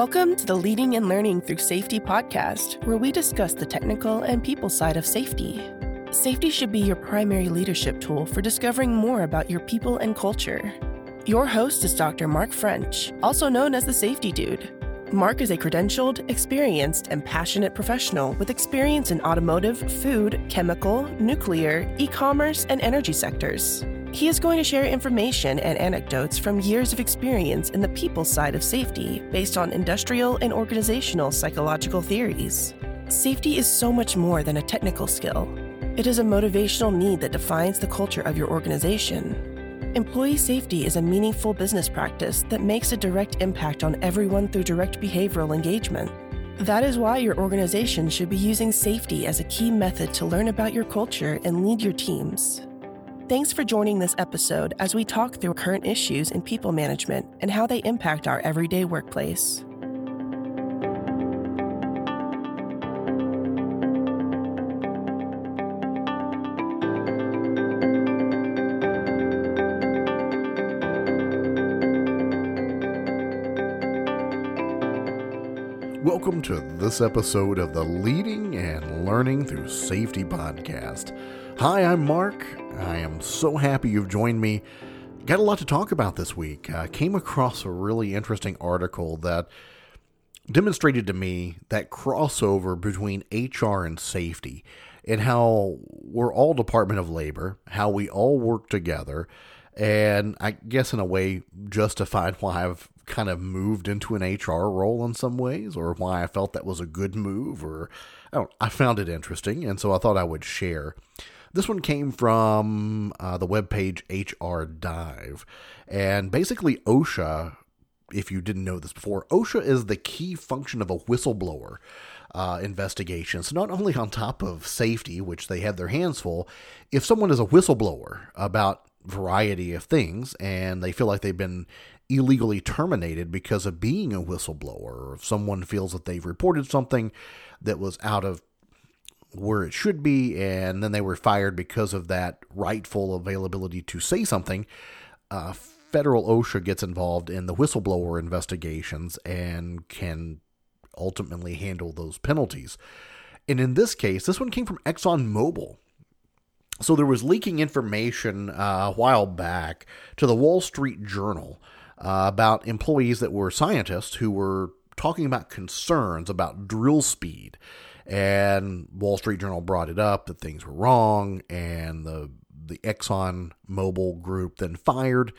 Welcome to the Leading and Learning Through Safety podcast, where we discuss the technical and people side of safety. Safety should be your primary leadership tool for discovering more about your people and culture. Your host is Dr. Mark French, also known as the Safety Dude. Mark is a credentialed, experienced, and passionate professional with experience in automotive, food, chemical, nuclear, e commerce, and energy sectors. He is going to share information and anecdotes from years of experience in the people side of safety based on industrial and organizational psychological theories. Safety is so much more than a technical skill, it is a motivational need that defines the culture of your organization. Employee safety is a meaningful business practice that makes a direct impact on everyone through direct behavioral engagement. That is why your organization should be using safety as a key method to learn about your culture and lead your teams. Thanks for joining this episode as we talk through current issues in people management and how they impact our everyday workplace. Welcome to this episode of the Leading and Learning Through Safety podcast. Hi, I'm Mark. I am so happy you've joined me. Got a lot to talk about this week. I came across a really interesting article that demonstrated to me that crossover between HR and safety and how we're all Department of Labor, how we all work together, and I guess in a way justified why I've kind of moved into an HR role in some ways, or why I felt that was a good move, or I. I found it interesting, and so I thought I would share. This one came from uh, the webpage HR Dive, and basically OSHA. If you didn't know this before, OSHA is the key function of a whistleblower. Uh, investigation. So, not only on top of safety, which they have their hands full, if someone is a whistleblower about variety of things and they feel like they've been illegally terminated because of being a whistleblower, or if someone feels that they've reported something that was out of where it should be, and then they were fired because of that rightful availability to say something, uh, federal OSHA gets involved in the whistleblower investigations and can ultimately handle those penalties. And in this case, this one came from ExxonMobil. So there was leaking information uh, a while back to the Wall Street Journal uh, about employees that were scientists who were talking about concerns about drill speed. And Wall Street Journal brought it up that things were wrong, and the the Exxon Mobil group then fired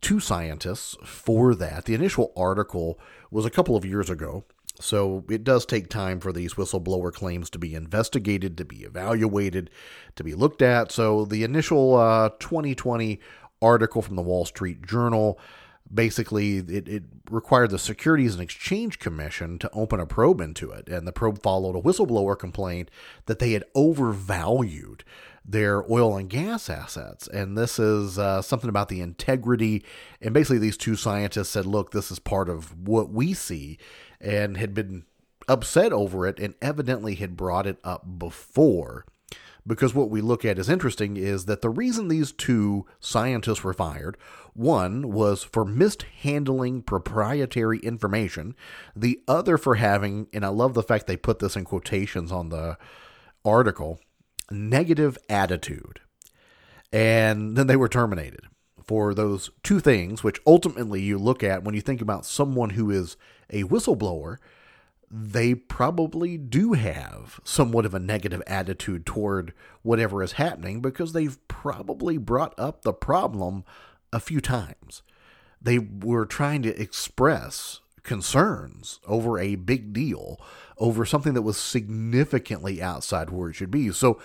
two scientists for that. The initial article was a couple of years ago, so it does take time for these whistleblower claims to be investigated, to be evaluated, to be looked at. So the initial uh, 2020 article from the Wall Street Journal basically it, it required the Securities and Exchange Commission to open a probe into it. And the probe followed a whistleblower complaint that they had overvalued their oil and gas assets. And this is uh, something about the integrity. And basically, these two scientists said, look, this is part of what we see, and had been upset over it and evidently had brought it up before because what we look at as interesting is that the reason these two scientists were fired one was for mishandling proprietary information, the other for having, and I love the fact they put this in quotations on the article, negative attitude. And then they were terminated for those two things, which ultimately you look at when you think about someone who is a whistleblower they probably do have somewhat of a negative attitude toward whatever is happening because they've probably brought up the problem a few times. They were trying to express concerns over a big deal, over something that was significantly outside where it should be. So,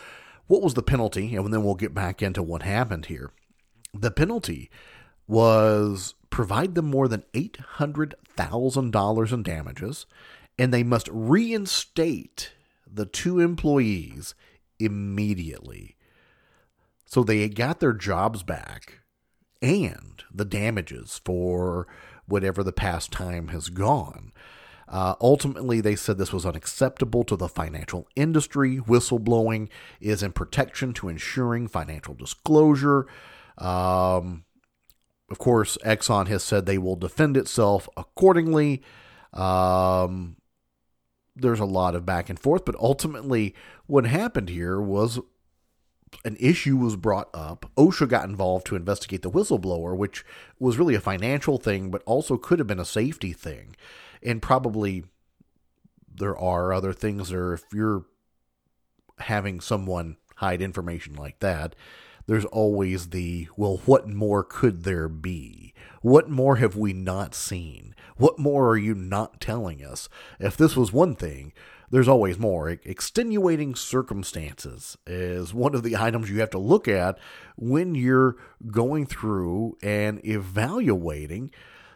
what was the penalty? And then we'll get back into what happened here. The penalty was provide them more than $800,000 in damages and they must reinstate the two employees immediately. So they got their jobs back and the damages for whatever the past time has gone. Uh, ultimately, they said this was unacceptable to the financial industry. Whistleblowing is in protection to ensuring financial disclosure. Um, of course, Exxon has said they will defend itself accordingly. Um, there's a lot of back and forth, but ultimately, what happened here was an issue was brought up. OSHA got involved to investigate the whistleblower, which was really a financial thing, but also could have been a safety thing. And probably there are other things there if you're having someone hide information like that, there's always the, well, what more could there be? What more have we not seen? What more are you not telling us? If this was one thing, there's always more. Extenuating circumstances is one of the items you have to look at when you're going through and evaluating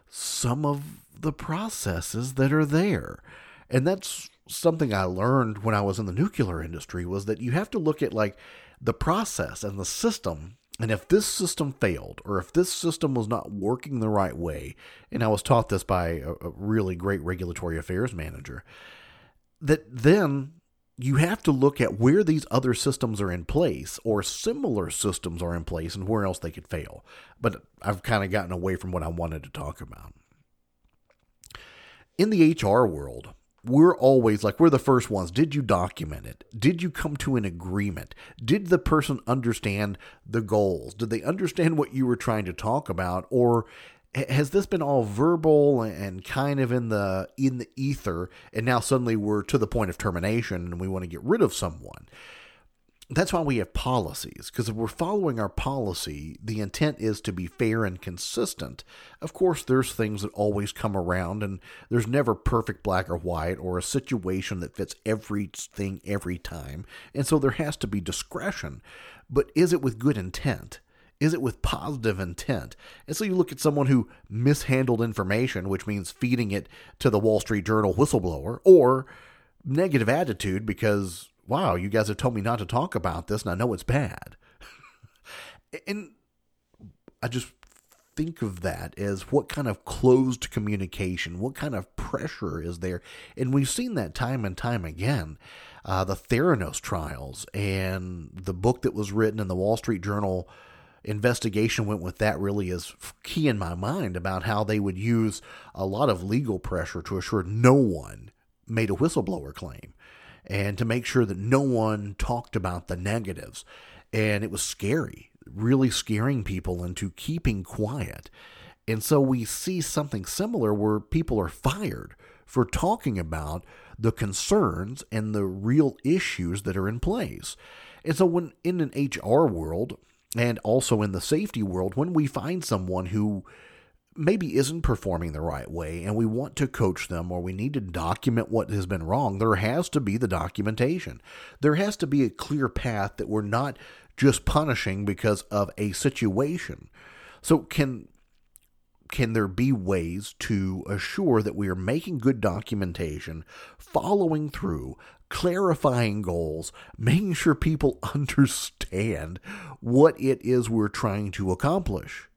some of the processes that are there. And that's something I learned when I was in the nuclear industry was that you have to look at like the process and the system and if this system failed, or if this system was not working the right way, and I was taught this by a, a really great regulatory affairs manager, that then you have to look at where these other systems are in place or similar systems are in place and where else they could fail. But I've kind of gotten away from what I wanted to talk about. In the HR world, we're always like, we're the first ones. Did you document it? Did you come to an agreement? Did the person understand the goals? Did they understand what you were trying to talk about? Or has this been all verbal and kind of in the in the ether and now suddenly we're to the point of termination and we want to get rid of someone that's why we have policies because if we're following our policy the intent is to be fair and consistent. Of course there's things that always come around and there's never perfect black or white or a situation that fits everything every time and so there has to be discretion. But is it with good intent? Is it with positive intent? And so you look at someone who mishandled information, which means feeding it to the Wall Street Journal whistleblower, or negative attitude because wow, you guys have told me not to talk about this, and I know it's bad. and I just think of that as what kind of closed communication, what kind of pressure is there. And we've seen that time and time again. Uh, the Theranos trials and the book that was written in the Wall Street Journal investigation went with that really is key in my mind about how they would use a lot of legal pressure to assure no one made a whistleblower claim and to make sure that no one talked about the negatives. And it was scary, really scaring people into keeping quiet. And so we see something similar where people are fired for talking about the concerns and the real issues that are in place. And so, when in an HR world and also in the safety world, when we find someone who maybe isn't performing the right way and we want to coach them or we need to document what has been wrong, there has to be the documentation. There has to be a clear path that we're not just punishing because of a situation. So can can there be ways to assure that we are making good documentation, following through, clarifying goals, making sure people understand what it is we're trying to accomplish?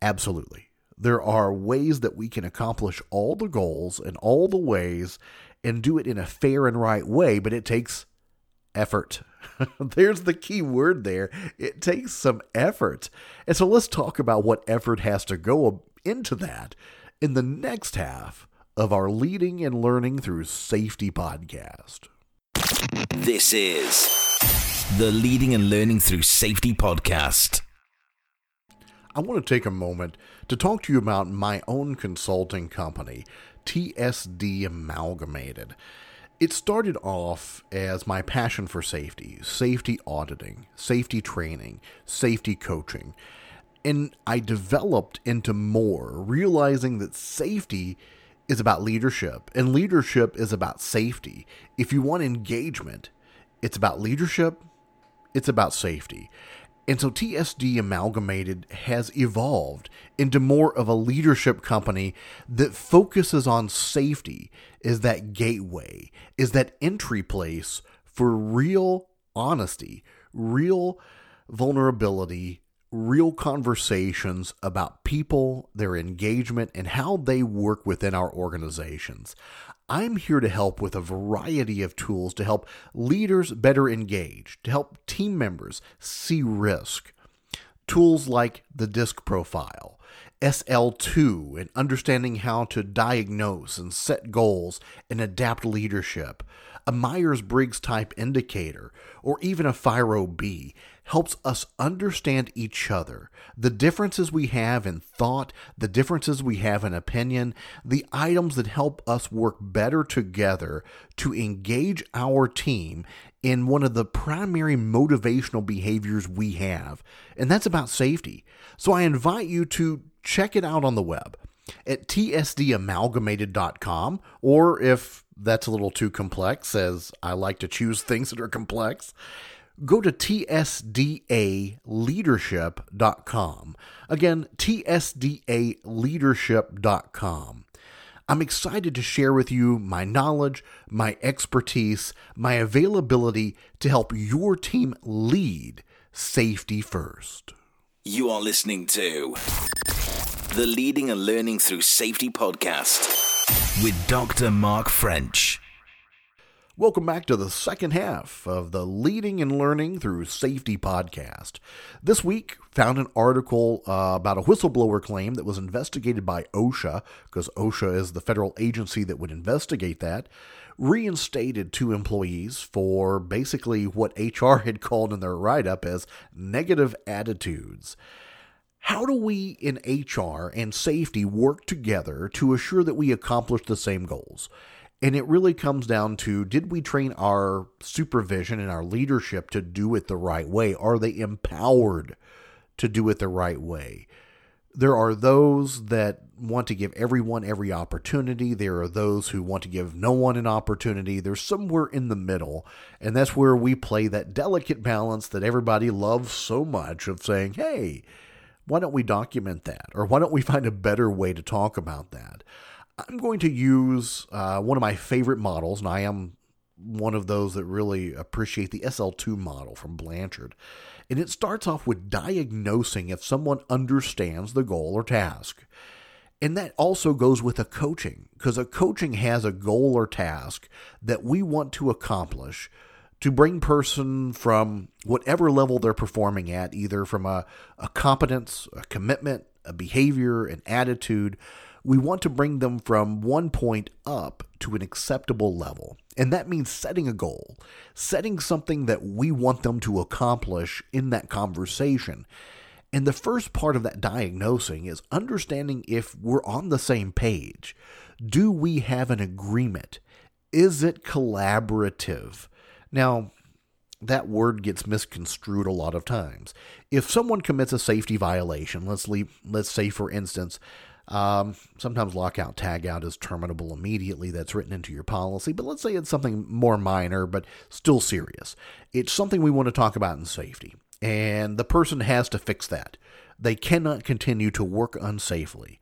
Absolutely there are ways that we can accomplish all the goals and all the ways and do it in a fair and right way, but it takes effort. There's the key word there. It takes some effort. And so let's talk about what effort has to go into that in the next half of our Leading and Learning Through Safety podcast. This is the Leading and Learning Through Safety podcast. I want to take a moment to talk to you about my own consulting company, TSD Amalgamated. It started off as my passion for safety, safety auditing, safety training, safety coaching. And I developed into more, realizing that safety is about leadership and leadership is about safety. If you want engagement, it's about leadership, it's about safety. And so TSD Amalgamated has evolved into more of a leadership company that focuses on safety is that gateway, is that entry place for real honesty, real vulnerability, real conversations about people, their engagement, and how they work within our organizations. I'm here to help with a variety of tools to help leaders better engage, to help team members see risk. Tools like the DISC profile SL2 and understanding how to diagnose and set goals and adapt leadership, a Myers Briggs type indicator, or even a FIRO B helps us understand each other, the differences we have in thought, the differences we have in opinion, the items that help us work better together to engage our team in one of the primary motivational behaviors we have, and that's about safety. So I invite you to check it out on the web at tsdamalgamated.com, or if that's a little too complex, as I like to choose things that are complex, go to tsdaleadership.com. Again, tsdaleadership.com. I'm excited to share with you my knowledge, my expertise, my availability to help your team lead safety first. You are listening to the Leading and Learning Through Safety podcast with Dr. Mark French. Welcome back to the second half of the Leading and Learning Through Safety podcast. This week, found an article uh, about a whistleblower claim that was investigated by OSHA, because OSHA is the federal agency that would investigate that, reinstated two employees for basically what HR had called in their write up as negative attitudes. How do we in HR and safety work together to assure that we accomplish the same goals? And it really comes down to did we train our supervision and our leadership to do it the right way? Are they empowered to do it the right way? There are those that want to give everyone every opportunity. There are those who want to give no one an opportunity. There's somewhere in the middle. And that's where we play that delicate balance that everybody loves so much of saying, hey, why don't we document that? Or why don't we find a better way to talk about that? I'm going to use uh, one of my favorite models, and I am one of those that really appreciate the SL2 model from Blanchard. And it starts off with diagnosing if someone understands the goal or task. And that also goes with a coaching, because a coaching has a goal or task that we want to accomplish to bring person from whatever level they're performing at, either from a, a competence, a commitment, a behavior, an attitude, we want to bring them from one point up to an acceptable level. And that means setting a goal, setting something that we want them to accomplish in that conversation. And the first part of that diagnosing is understanding if we're on the same page. Do we have an agreement? Is it collaborative? Now, that word gets misconstrued a lot of times. If someone commits a safety violation, let's leave, let's say for instance, um, sometimes lockout tagout is terminable immediately. That's written into your policy. But let's say it's something more minor, but still serious. It's something we want to talk about in safety. And the person has to fix that. They cannot continue to work unsafely.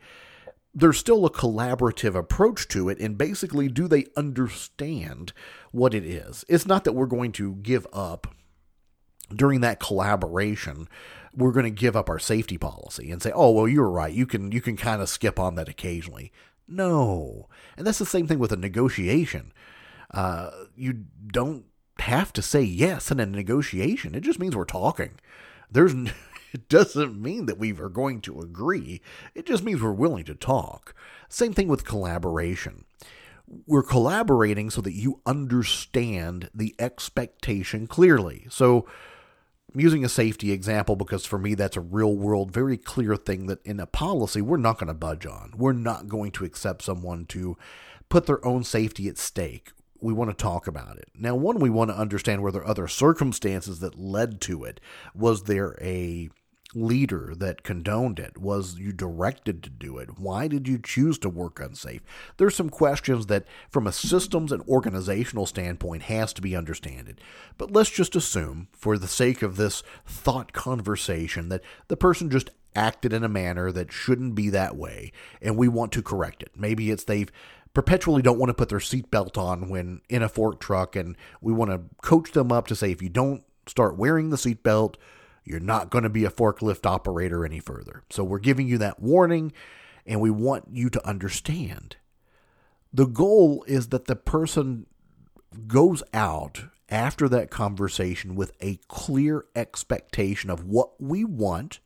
There's still a collaborative approach to it, and basically, do they understand what it is? It's not that we're going to give up during that collaboration we're going to give up our safety policy and say, "Oh, well, you're right. You can you can kind of skip on that occasionally." No, and that's the same thing with a negotiation. Uh, you don't have to say yes in a negotiation. It just means we're talking. There's it doesn't mean that we are going to agree. It just means we're willing to talk. Same thing with collaboration. We're collaborating so that you understand the expectation clearly. So I'm using a safety example because for me that's a real world, very clear thing that in a policy we're not going to budge on. We're not going to accept someone to put their own safety at stake. We want to talk about it. Now, one, we want to understand were there other circumstances that led to it. Was there a leader that condoned it? Was you directed to do it? Why did you choose to work unsafe? There's some questions that, from a systems and organizational standpoint, has to be understood. But let's just assume, for the sake of this thought conversation, that the person just acted in a manner that shouldn't be that way, and we want to correct it. Maybe it's they've perpetually don't want to put their seatbelt on when in a fork truck, and we want to coach them up to say if you don't start wearing the seatbelt, you're not going to be a forklift operator any further. So we're giving you that warning and we want you to understand. The goal is that the person goes out after that conversation with a clear expectation of what we want,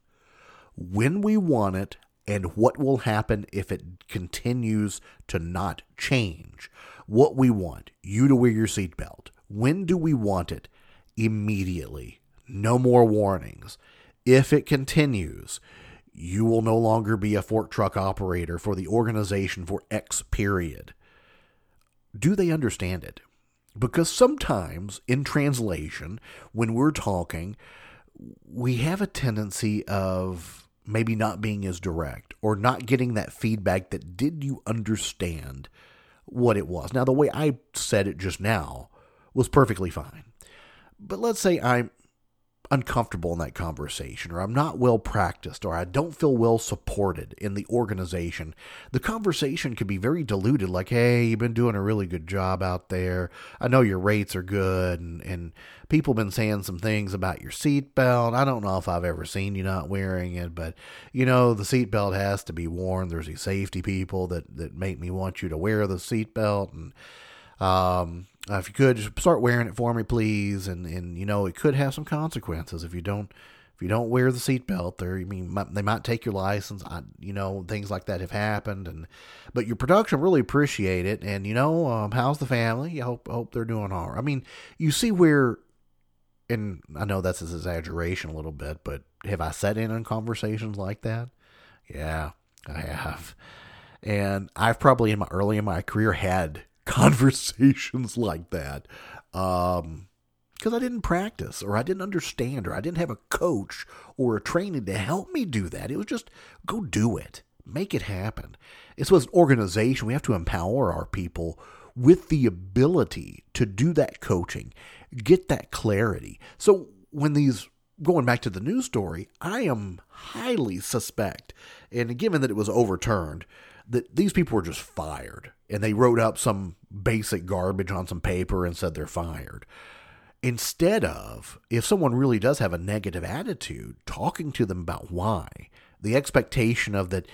when we want it, and what will happen if it continues to not change. What we want you to wear your seatbelt. When do we want it? Immediately. No more warnings. If it continues, you will no longer be a fork truck operator for the organization for X period. Do they understand it? Because sometimes in translation, when we're talking, we have a tendency of maybe not being as direct or not getting that feedback that did you understand what it was. Now, the way I said it just now was perfectly fine. But let's say I'm uncomfortable in that conversation, or I'm not well practiced, or I don't feel well supported in the organization, the conversation could be very diluted. Like, hey, you've been doing a really good job out there. I know your rates are good, and, and people have been saying some things about your seatbelt. I don't know if I've ever seen you not wearing it, but you know, the seatbelt has to be worn. There's these safety people that, that make me want you to wear the seatbelt, and um, if you could just start wearing it for me, please. And and you know it could have some consequences if you don't if you don't wear the seatbelt. There, I mean, they might take your license. I, you know, things like that have happened. And but your production really appreciate it. And you know, um, how's the family? I hope hope they're doing all right. I mean, you see where, and I know that's an exaggeration a little bit, but have I sat in on conversations like that? Yeah, I have. And I've probably in my early in my career had conversations like that um, because I didn't practice or I didn't understand or I didn't have a coach or a training to help me do that. It was just go do it, make it happen. It's as an organization, we have to empower our people with the ability to do that coaching, get that clarity. So when these going back to the news story, I am highly suspect, and given that it was overturned, that these people were just fired and they wrote up some basic garbage on some paper and said they're fired. Instead of, if someone really does have a negative attitude, talking to them about why, the expectation of that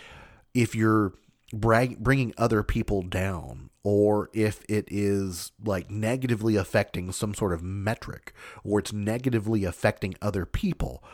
if you're bringing other people down or if it is like negatively affecting some sort of metric or it's negatively affecting other people,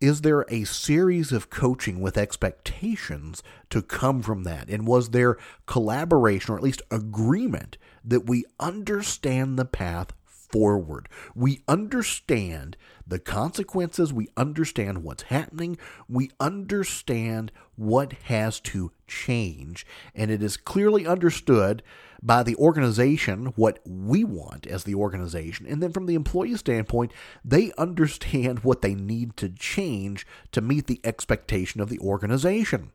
is there a series of coaching with expectations to come from that? And was there collaboration or at least agreement that we understand the path forward? We understand the consequences, we understand what's happening, we understand what has to change, and it is clearly understood by the organization what we want as the organization. And then from the employee standpoint, they understand what they need to change to meet the expectation of the organization.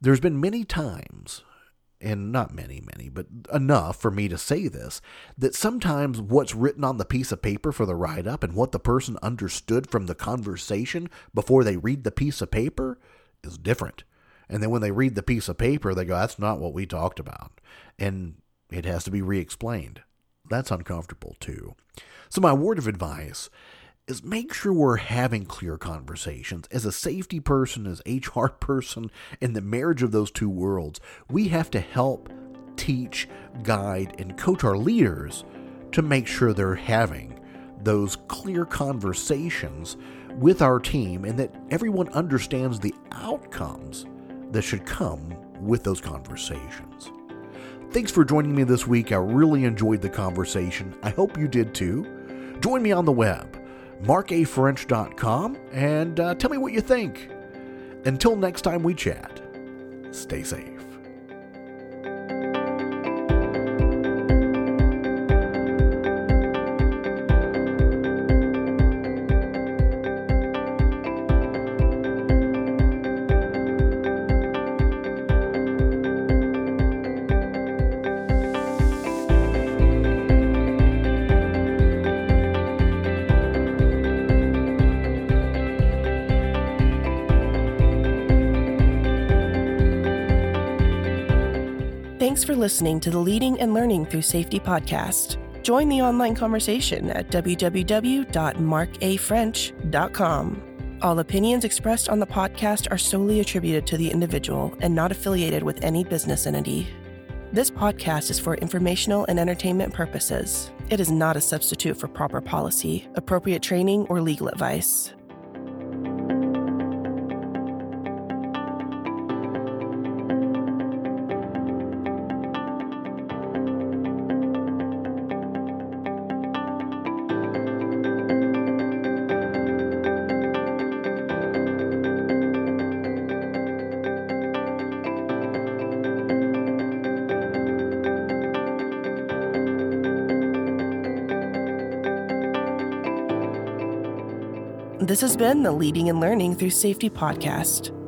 There's been many times, and not many, many, but enough for me to say this, that sometimes what's written on the piece of paper for the write up and what the person understood from the conversation before they read the piece of paper is different. And then when they read the piece of paper, they go, that's not what we talked about. And it has to be re explained. That's uncomfortable too. So, my word of advice is make sure we're having clear conversations. As a safety person, as HR person, in the marriage of those two worlds, we have to help teach, guide, and coach our leaders to make sure they're having those clear conversations with our team and that everyone understands the outcomes that should come with those conversations. Thanks for joining me this week. I really enjoyed the conversation. I hope you did too. Join me on the web, markafrench.com, and uh, tell me what you think. Until next time we chat, stay safe. Thanks for listening to the Leading and Learning Through Safety podcast. Join the online conversation at www.markafrench.com. All opinions expressed on the podcast are solely attributed to the individual and not affiliated with any business entity. This podcast is for informational and entertainment purposes. It is not a substitute for proper policy, appropriate training, or legal advice. Has been the Leading and Learning Through Safety podcast.